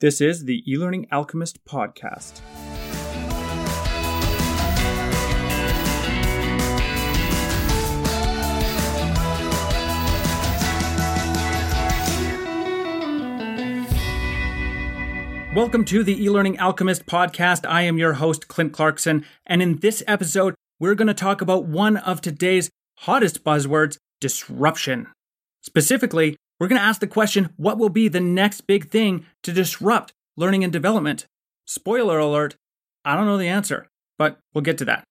This is the eLearning Alchemist podcast. Welcome to the eLearning Alchemist podcast. I am your host, Clint Clarkson, and in this episode, we're going to talk about one of today's hottest buzzwords disruption. Specifically, we're going to ask the question what will be the next big thing to disrupt learning and development? Spoiler alert, I don't know the answer, but we'll get to that.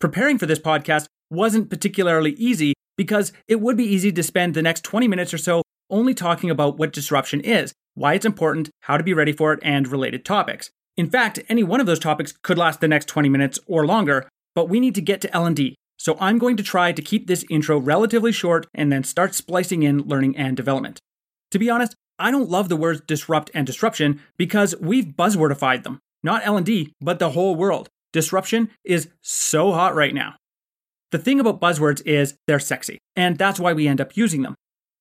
Preparing for this podcast wasn't particularly easy because it would be easy to spend the next 20 minutes or so only talking about what disruption is, why it's important, how to be ready for it, and related topics. In fact, any one of those topics could last the next 20 minutes or longer, but we need to get to L&D, so I'm going to try to keep this intro relatively short and then start splicing in learning and development. To be honest, I don't love the words disrupt and disruption because we've buzzwordified them. Not L&D, but the whole world. Disruption is so hot right now. The thing about buzzwords is they're sexy, and that's why we end up using them.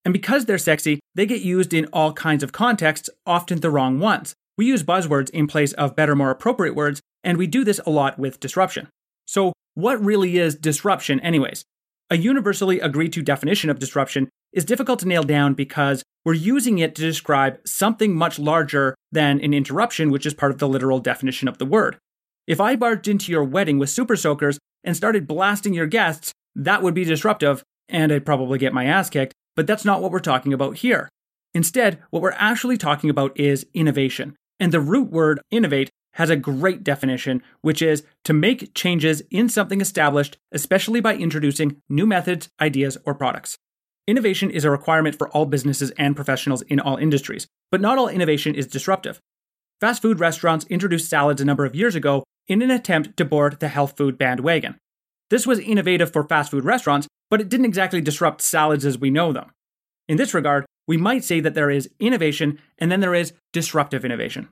And because they're sexy, they get used in all kinds of contexts, often the wrong ones. We use buzzwords in place of better, more appropriate words, and we do this a lot with disruption. So, what really is disruption, anyways? A universally agreed to definition of disruption is difficult to nail down because we're using it to describe something much larger than an interruption, which is part of the literal definition of the word. If I barged into your wedding with super soakers and started blasting your guests, that would be disruptive, and I'd probably get my ass kicked, but that's not what we're talking about here. Instead, what we're actually talking about is innovation. And the root word innovate has a great definition, which is to make changes in something established, especially by introducing new methods, ideas, or products. Innovation is a requirement for all businesses and professionals in all industries, but not all innovation is disruptive. Fast food restaurants introduced salads a number of years ago in an attempt to board the health food bandwagon. This was innovative for fast food restaurants, but it didn't exactly disrupt salads as we know them. In this regard, we might say that there is innovation and then there is disruptive innovation.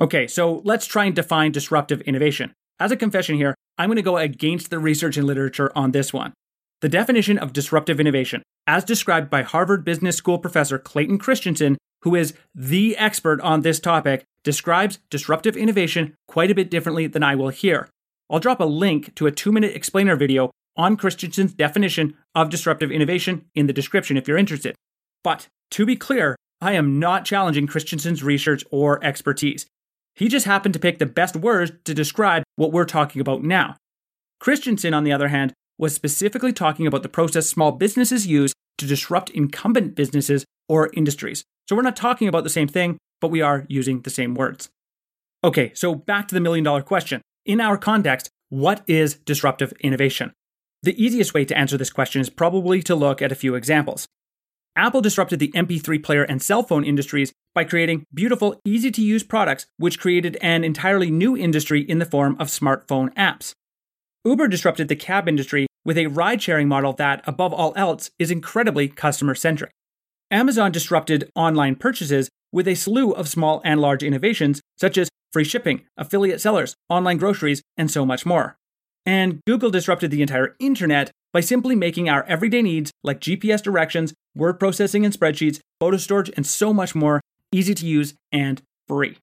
Okay, so let's try and define disruptive innovation. As a confession here, I'm going to go against the research and literature on this one. The definition of disruptive innovation, as described by Harvard Business School professor Clayton Christensen, who is the expert on this topic, describes disruptive innovation quite a bit differently than I will here. I'll drop a link to a two minute explainer video on Christensen's definition of disruptive innovation in the description if you're interested. But to be clear, I am not challenging Christensen's research or expertise. He just happened to pick the best words to describe what we're talking about now. Christensen, on the other hand, was specifically talking about the process small businesses use to disrupt incumbent businesses or industries. So we're not talking about the same thing, but we are using the same words. Okay, so back to the million dollar question. In our context, what is disruptive innovation? The easiest way to answer this question is probably to look at a few examples. Apple disrupted the MP3 player and cell phone industries by creating beautiful, easy to use products, which created an entirely new industry in the form of smartphone apps. Uber disrupted the cab industry with a ride sharing model that, above all else, is incredibly customer centric. Amazon disrupted online purchases with a slew of small and large innovations, such as free shipping, affiliate sellers, online groceries, and so much more. And Google disrupted the entire internet by simply making our everyday needs like GPS directions, word processing and spreadsheets, photo storage, and so much more easy to use, and free.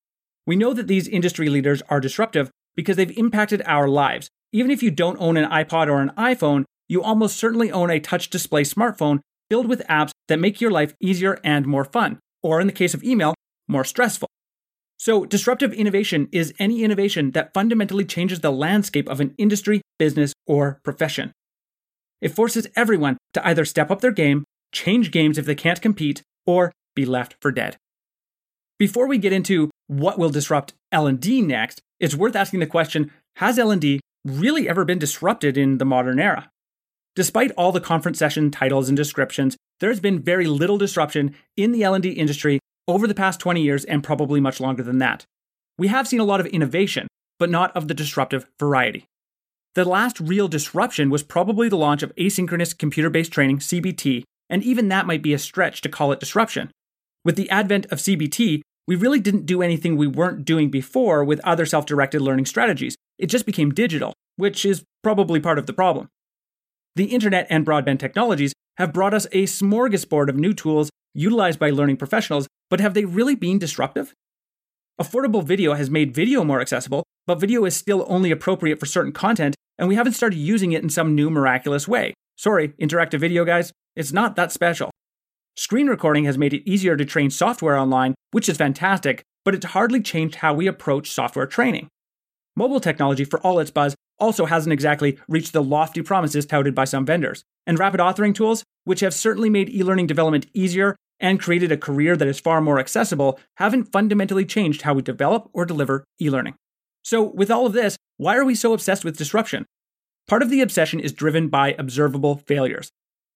We know that these industry leaders are disruptive because they've impacted our lives. Even if you don't own an iPod or an iPhone, you almost certainly own a touch display smartphone filled with apps that make your life easier and more fun, or in the case of email, more stressful. So, disruptive innovation is any innovation that fundamentally changes the landscape of an industry, business, or profession. It forces everyone to either step up their game, change games if they can't compete, or be left for dead. Before we get into what will disrupt L&D next, it's worth asking the question, has L&D really ever been disrupted in the modern era? Despite all the conference session titles and descriptions, there has been very little disruption in the L&D industry over the past 20 years and probably much longer than that. We have seen a lot of innovation, but not of the disruptive variety. The last real disruption was probably the launch of asynchronous computer based training, CBT, and even that might be a stretch to call it disruption. With the advent of CBT, we really didn't do anything we weren't doing before with other self directed learning strategies. It just became digital, which is probably part of the problem. The internet and broadband technologies have brought us a smorgasbord of new tools utilized by learning professionals, but have they really been disruptive? Affordable video has made video more accessible, but video is still only appropriate for certain content, and we haven't started using it in some new miraculous way. Sorry, interactive video guys, it's not that special. Screen recording has made it easier to train software online, which is fantastic, but it's hardly changed how we approach software training. Mobile technology, for all its buzz, also hasn't exactly reached the lofty promises touted by some vendors. And rapid authoring tools, which have certainly made e learning development easier and created a career that is far more accessible, haven't fundamentally changed how we develop or deliver e learning. So, with all of this, why are we so obsessed with disruption? Part of the obsession is driven by observable failures.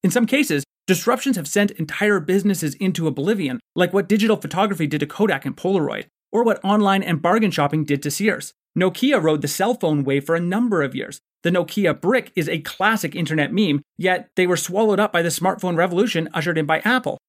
In some cases, disruptions have sent entire businesses into oblivion, like what digital photography did to Kodak and Polaroid, or what online and bargain shopping did to Sears. Nokia rode the cell phone wave for a number of years. The Nokia brick is a classic internet meme, yet they were swallowed up by the smartphone revolution ushered in by Apple.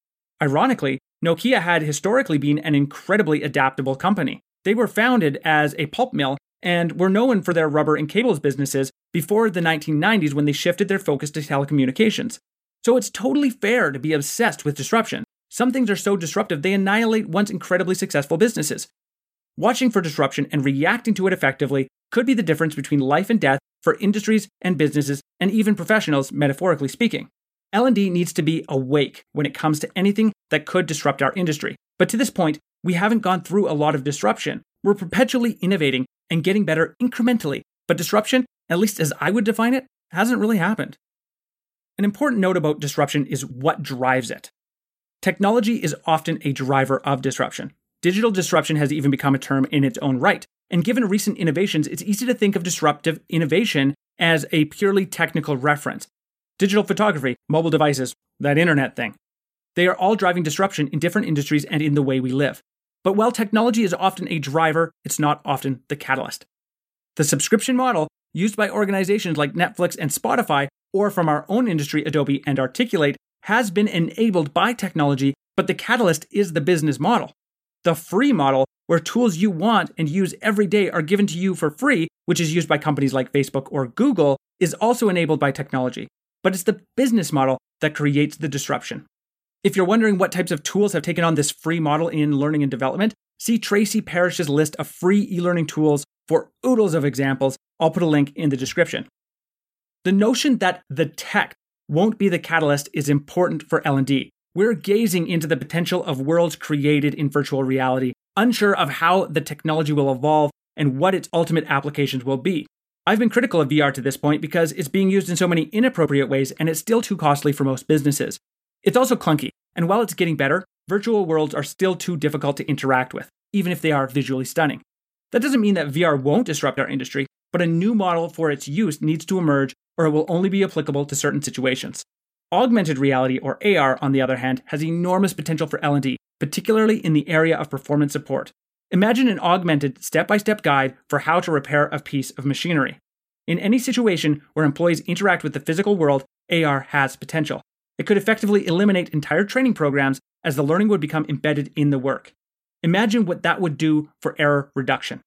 Ironically, Nokia had historically been an incredibly adaptable company. They were founded as a pulp mill and were known for their rubber and cables businesses before the 1990s when they shifted their focus to telecommunications. So it's totally fair to be obsessed with disruption. Some things are so disruptive they annihilate once incredibly successful businesses. Watching for disruption and reacting to it effectively could be the difference between life and death for industries and businesses and even professionals, metaphorically speaking. L&D needs to be awake when it comes to anything that could disrupt our industry. But to this point, we haven't gone through a lot of disruption. We're perpetually innovating and getting better incrementally, but disruption, at least as I would define it, hasn't really happened. An important note about disruption is what drives it. Technology is often a driver of disruption. Digital disruption has even become a term in its own right. And given recent innovations, it's easy to think of disruptive innovation as a purely technical reference. Digital photography, mobile devices, that internet thing. They are all driving disruption in different industries and in the way we live. But while technology is often a driver, it's not often the catalyst. The subscription model, used by organizations like Netflix and Spotify, or from our own industry, Adobe and Articulate, has been enabled by technology, but the catalyst is the business model. The free model, where tools you want and use every day are given to you for free, which is used by companies like Facebook or Google, is also enabled by technology. But it's the business model that creates the disruption. If you're wondering what types of tools have taken on this free model in learning and development, see Tracy Parish's list of free e learning tools for oodles of examples. I'll put a link in the description. The notion that the tech won't be the catalyst is important for L&D. We're gazing into the potential of worlds created in virtual reality, unsure of how the technology will evolve and what its ultimate applications will be. I've been critical of VR to this point because it's being used in so many inappropriate ways and it's still too costly for most businesses. It's also clunky, and while it's getting better, virtual worlds are still too difficult to interact with, even if they are visually stunning. That doesn't mean that VR won't disrupt our industry, but a new model for its use needs to emerge or it will only be applicable to certain situations. Augmented reality or AR on the other hand has enormous potential for L&D, particularly in the area of performance support. Imagine an augmented step-by-step guide for how to repair a piece of machinery. In any situation where employees interact with the physical world, AR has potential. It could effectively eliminate entire training programs as the learning would become embedded in the work. Imagine what that would do for error reduction.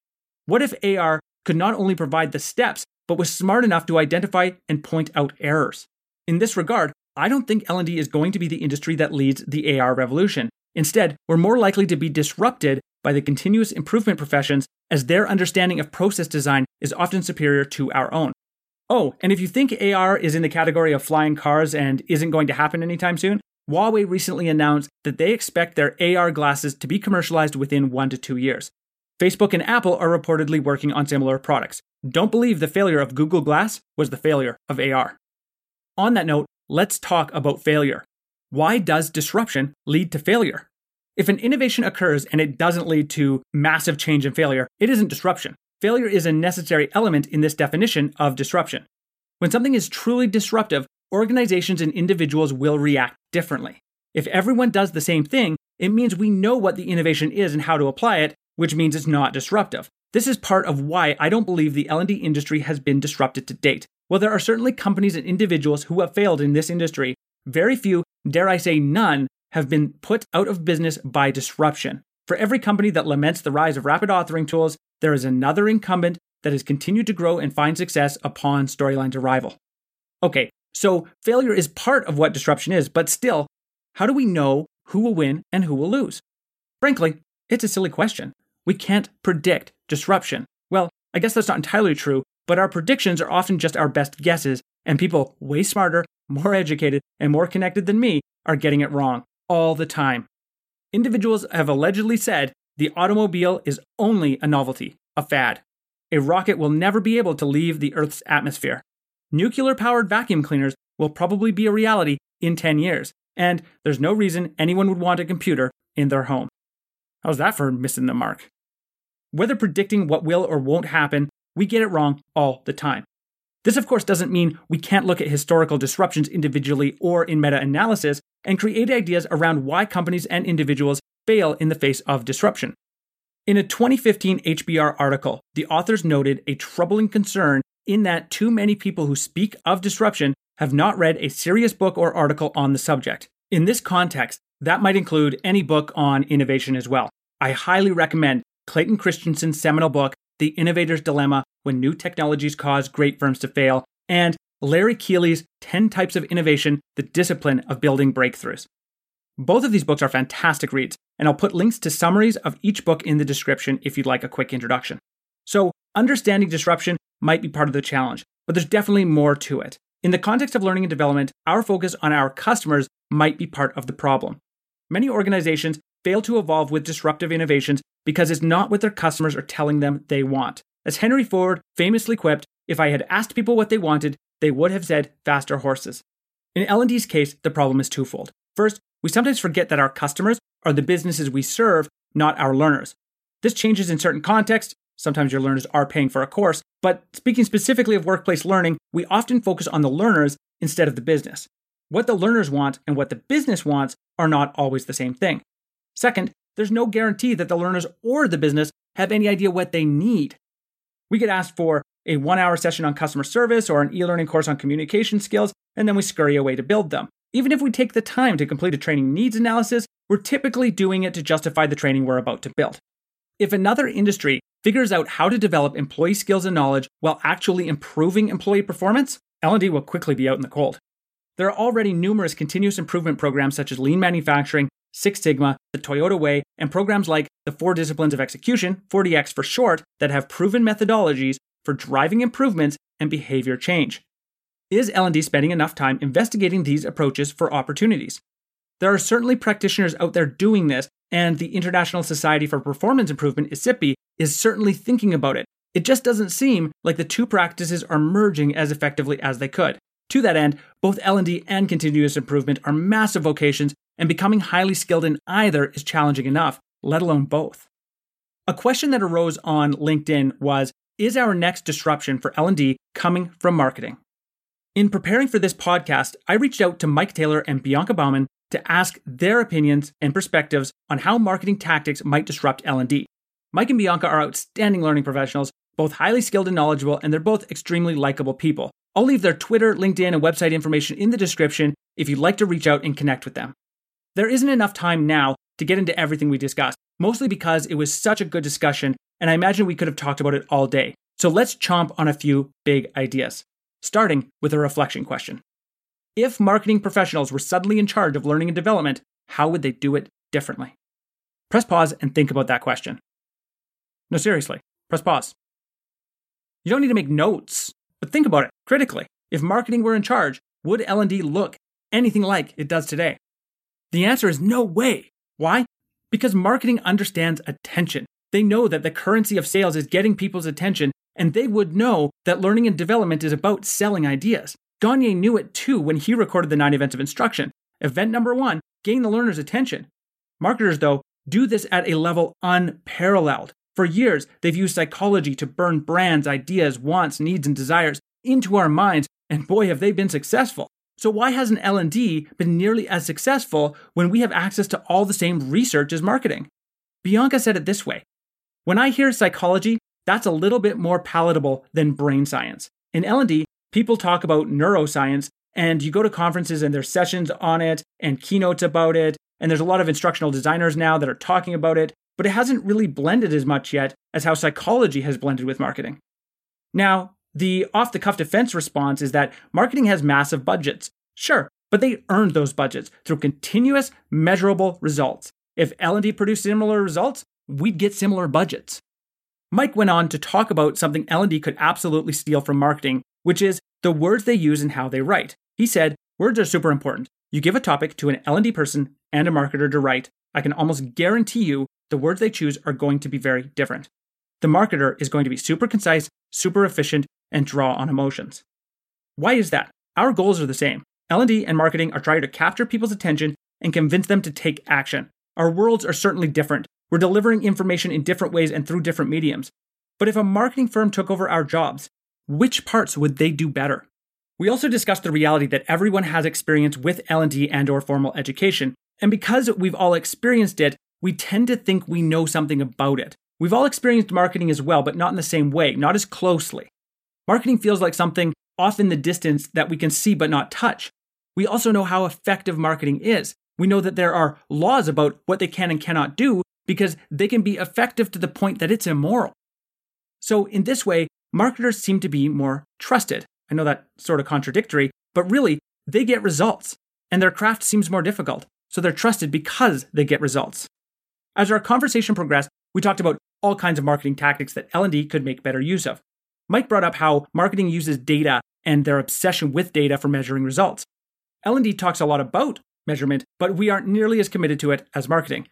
What if AR could not only provide the steps, but was smart enough to identify and point out errors? In this regard, I don't think L&D is going to be the industry that leads the AR revolution. Instead, we're more likely to be disrupted by the continuous improvement professions as their understanding of process design is often superior to our own. Oh, and if you think AR is in the category of flying cars and isn't going to happen anytime soon, Huawei recently announced that they expect their AR glasses to be commercialized within one to two years. Facebook and Apple are reportedly working on similar products. Don't believe the failure of Google Glass was the failure of AR. On that note, let's talk about failure. Why does disruption lead to failure? If an innovation occurs and it doesn't lead to massive change and failure, it isn't disruption. Failure is a necessary element in this definition of disruption. When something is truly disruptive, organizations and individuals will react differently. If everyone does the same thing, it means we know what the innovation is and how to apply it, which means it's not disruptive. This is part of why I don't believe the L&D industry has been disrupted to date. While there are certainly companies and individuals who have failed in this industry, very few, dare I say none, have been put out of business by disruption. For every company that laments the rise of rapid authoring tools, there is another incumbent that has continued to grow and find success upon Storyline's arrival. Okay, so failure is part of what disruption is, but still, how do we know who will win and who will lose? Frankly, it's a silly question. We can't predict disruption. Well, I guess that's not entirely true, but our predictions are often just our best guesses, and people way smarter, more educated, and more connected than me are getting it wrong all the time. Individuals have allegedly said the automobile is only a novelty, a fad. A rocket will never be able to leave the Earth's atmosphere. Nuclear powered vacuum cleaners will probably be a reality in 10 years, and there's no reason anyone would want a computer in their home. How's that for missing the mark? Whether predicting what will or won't happen, we get it wrong all the time. This, of course, doesn't mean we can't look at historical disruptions individually or in meta analysis and create ideas around why companies and individuals fail in the face of disruption. In a 2015 HBR article, the authors noted a troubling concern in that too many people who speak of disruption have not read a serious book or article on the subject. In this context, that might include any book on innovation as well. I highly recommend Clayton Christensen's seminal book, The Innovator's Dilemma When New Technologies Cause Great Firms to Fail, and Larry Keeley's 10 Types of Innovation The Discipline of Building Breakthroughs. Both of these books are fantastic reads, and I'll put links to summaries of each book in the description if you'd like a quick introduction. So, understanding disruption might be part of the challenge, but there's definitely more to it. In the context of learning and development, our focus on our customers might be part of the problem. Many organizations fail to evolve with disruptive innovations because it's not what their customers are telling them they want. As Henry Ford famously quipped, if I had asked people what they wanted, they would have said faster horses. In L&D's case, the problem is twofold. First, we sometimes forget that our customers are the businesses we serve, not our learners. This changes in certain contexts. Sometimes your learners are paying for a course, but speaking specifically of workplace learning, we often focus on the learners instead of the business. What the learners want and what the business wants are not always the same thing. Second, there's no guarantee that the learners or the business have any idea what they need. We get asked for a one hour session on customer service or an e learning course on communication skills, and then we scurry away to build them. Even if we take the time to complete a training needs analysis, we're typically doing it to justify the training we're about to build. If another industry figures out how to develop employee skills and knowledge while actually improving employee performance, L&D will quickly be out in the cold. There are already numerous continuous improvement programs such as lean manufacturing, Six Sigma, the Toyota Way, and programs like the Four Disciplines of Execution, 4DX for short, that have proven methodologies for driving improvements and behavior change. Is L&D spending enough time investigating these approaches for opportunities? There are certainly practitioners out there doing this, and the International Society for Performance Improvement, ISPI, is certainly thinking about it. It just doesn't seem like the two practices are merging as effectively as they could. To that end, both L&D and continuous improvement are massive vocations, and becoming highly skilled in either is challenging enough, let alone both. A question that arose on LinkedIn was, is our next disruption for L&D coming from marketing? In preparing for this podcast, I reached out to Mike Taylor and Bianca Baumann to ask their opinions and perspectives on how marketing tactics might disrupt L&D. Mike and Bianca are outstanding learning professionals, both highly skilled and knowledgeable, and they're both extremely likable people. I'll leave their Twitter, LinkedIn, and website information in the description if you'd like to reach out and connect with them. There isn't enough time now to get into everything we discussed, mostly because it was such a good discussion, and I imagine we could have talked about it all day. So let's chomp on a few big ideas, starting with a reflection question. If marketing professionals were suddenly in charge of learning and development, how would they do it differently? Press pause and think about that question. No, seriously, press pause. You don't need to make notes, but think about it critically. If marketing were in charge, would L&D look anything like it does today? The answer is no way. Why? Because marketing understands attention. They know that the currency of sales is getting people's attention, and they would know that learning and development is about selling ideas. Gagne knew it too when he recorded the nine events of instruction. Event number one gain the learner's attention. Marketers, though, do this at a level unparalleled. For years, they've used psychology to burn brands, ideas, wants, needs, and desires into our minds, and boy, have they been successful. So why hasn't L&D been nearly as successful when we have access to all the same research as marketing? Bianca said it this way. When I hear psychology, that's a little bit more palatable than brain science. In L&D, people talk about neuroscience and you go to conferences and there's sessions on it and keynotes about it and there's a lot of instructional designers now that are talking about it, but it hasn't really blended as much yet as how psychology has blended with marketing. Now, the off the cuff defense response is that marketing has massive budgets. Sure, but they earned those budgets through continuous measurable results. If L&D produced similar results, we'd get similar budgets. Mike went on to talk about something L&D could absolutely steal from marketing, which is the words they use and how they write. He said, "Words are super important. You give a topic to an L&D person and a marketer to write, I can almost guarantee you the words they choose are going to be very different. The marketer is going to be super concise, super efficient, and draw on emotions. Why is that? Our goals are the same. L&D and marketing are trying to capture people's attention and convince them to take action. Our worlds are certainly different. We're delivering information in different ways and through different mediums. But if a marketing firm took over our jobs, which parts would they do better? We also discussed the reality that everyone has experience with L&D and or formal education, and because we've all experienced it, we tend to think we know something about it. We've all experienced marketing as well, but not in the same way, not as closely. Marketing feels like something off in the distance that we can see but not touch. We also know how effective marketing is. We know that there are laws about what they can and cannot do because they can be effective to the point that it's immoral. So, in this way, marketers seem to be more trusted. I know that's sort of contradictory, but really, they get results, and their craft seems more difficult. So, they're trusted because they get results. As our conversation progressed, we talked about all kinds of marketing tactics that L&D could make better use of. Mike brought up how marketing uses data and their obsession with data for measuring results. L&D talks a lot about measurement, but we aren't nearly as committed to it as marketing.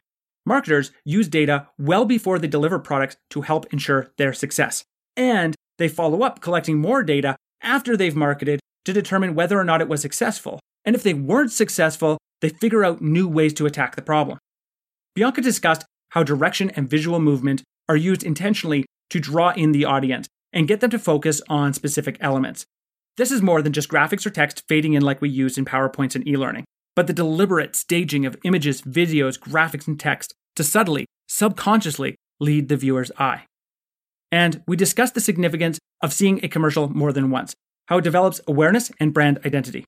Marketers use data well before they deliver products to help ensure their success. And they follow up collecting more data after they've marketed to determine whether or not it was successful. And if they weren't successful, they figure out new ways to attack the problem. Bianca discussed how direction and visual movement are used intentionally to draw in the audience and get them to focus on specific elements. This is more than just graphics or text fading in like we use in PowerPoints and e learning, but the deliberate staging of images, videos, graphics, and text to subtly, subconsciously lead the viewer's eye. And we discussed the significance of seeing a commercial more than once, how it develops awareness and brand identity.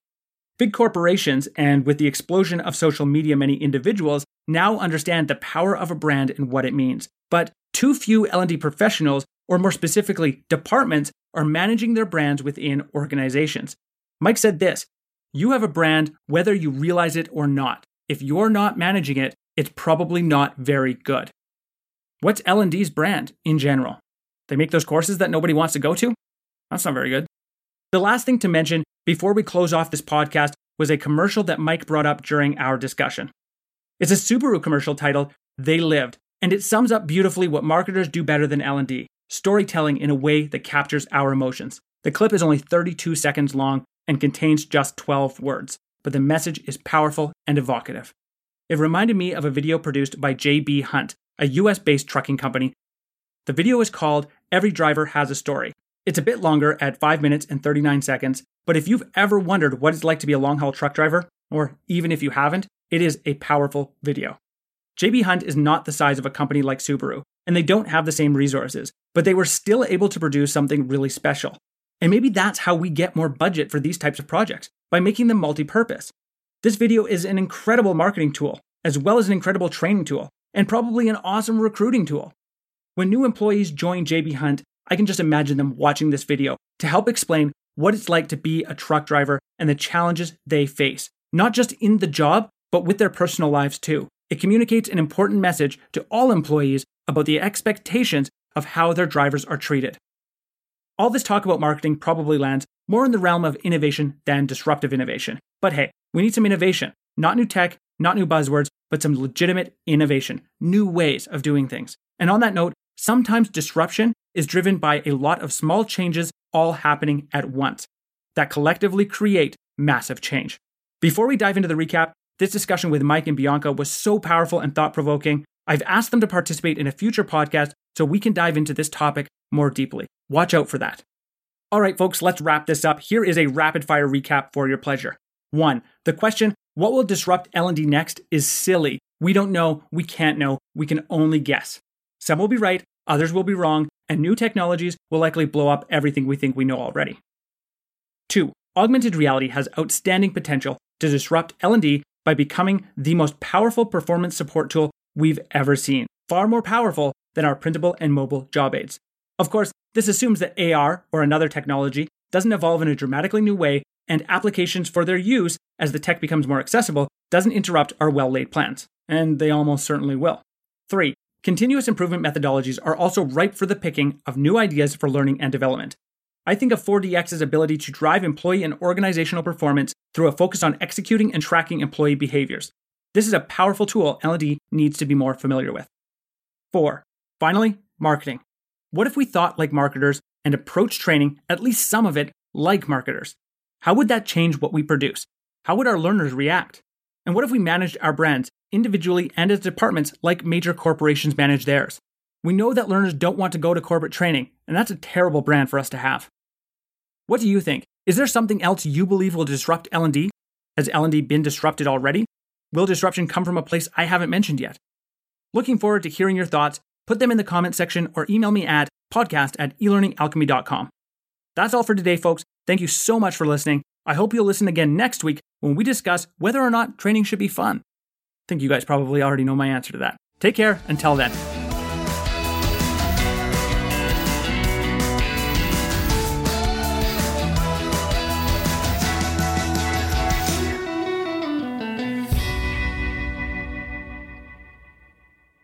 Big corporations, and with the explosion of social media, many individuals now understand the power of a brand and what it means. But too few L&D professionals, or more specifically, departments, are managing their brands within organizations. Mike said this You have a brand whether you realize it or not. If you're not managing it, it's probably not very good. What's L&D's brand in general? They make those courses that nobody wants to go to? That's not very good. The last thing to mention before we close off this podcast was a commercial that Mike brought up during our discussion. It's a Subaru commercial titled They Lived, and it sums up beautifully what marketers do better than L&D, storytelling in a way that captures our emotions. The clip is only 32 seconds long and contains just 12 words, but the message is powerful and evocative. It reminded me of a video produced by JB Hunt, a US based trucking company. The video is called Every Driver Has a Story. It's a bit longer at 5 minutes and 39 seconds, but if you've ever wondered what it's like to be a long haul truck driver, or even if you haven't, it is a powerful video. JB Hunt is not the size of a company like Subaru, and they don't have the same resources, but they were still able to produce something really special. And maybe that's how we get more budget for these types of projects, by making them multi purpose. This video is an incredible marketing tool, as well as an incredible training tool, and probably an awesome recruiting tool. When new employees join JB Hunt, I can just imagine them watching this video to help explain what it's like to be a truck driver and the challenges they face, not just in the job, but with their personal lives too. It communicates an important message to all employees about the expectations of how their drivers are treated. All this talk about marketing probably lands more in the realm of innovation than disruptive innovation. But hey, we need some innovation, not new tech, not new buzzwords, but some legitimate innovation, new ways of doing things. And on that note, sometimes disruption is driven by a lot of small changes all happening at once that collectively create massive change. Before we dive into the recap, this discussion with Mike and Bianca was so powerful and thought provoking. I've asked them to participate in a future podcast so we can dive into this topic more deeply. Watch out for that. All right, folks, let's wrap this up. Here is a rapid fire recap for your pleasure. One, the question, what will disrupt L&D next is silly. We don't know, we can't know, we can only guess. Some will be right, others will be wrong, and new technologies will likely blow up everything we think we know already. Two, augmented reality has outstanding potential to disrupt L&D by becoming the most powerful performance support tool we've ever seen, far more powerful than our printable and mobile job aids. Of course, this assumes that AR or another technology doesn't evolve in a dramatically new way and applications for their use as the tech becomes more accessible doesn't interrupt our well laid plans. And they almost certainly will. Three, Continuous improvement methodologies are also ripe for the picking of new ideas for learning and development. I think of 4DX's ability to drive employee and organizational performance through a focus on executing and tracking employee behaviors. This is a powerful tool L&D needs to be more familiar with. 4. Finally, marketing. What if we thought like marketers and approach training, at least some of it, like marketers? How would that change what we produce? How would our learners react? And what if we managed our brands individually and as departments like major corporations manage theirs? We know that learners don't want to go to corporate training, and that's a terrible brand for us to have. What do you think? Is there something else you believe will disrupt L&D? Has L&D been disrupted already? Will disruption come from a place I haven't mentioned yet? Looking forward to hearing your thoughts. Put them in the comment section or email me at podcast at elearningalchemy.com. That's all for today, folks. Thank you so much for listening. I hope you'll listen again next week when we discuss whether or not training should be fun. I think you guys probably already know my answer to that. Take care until then.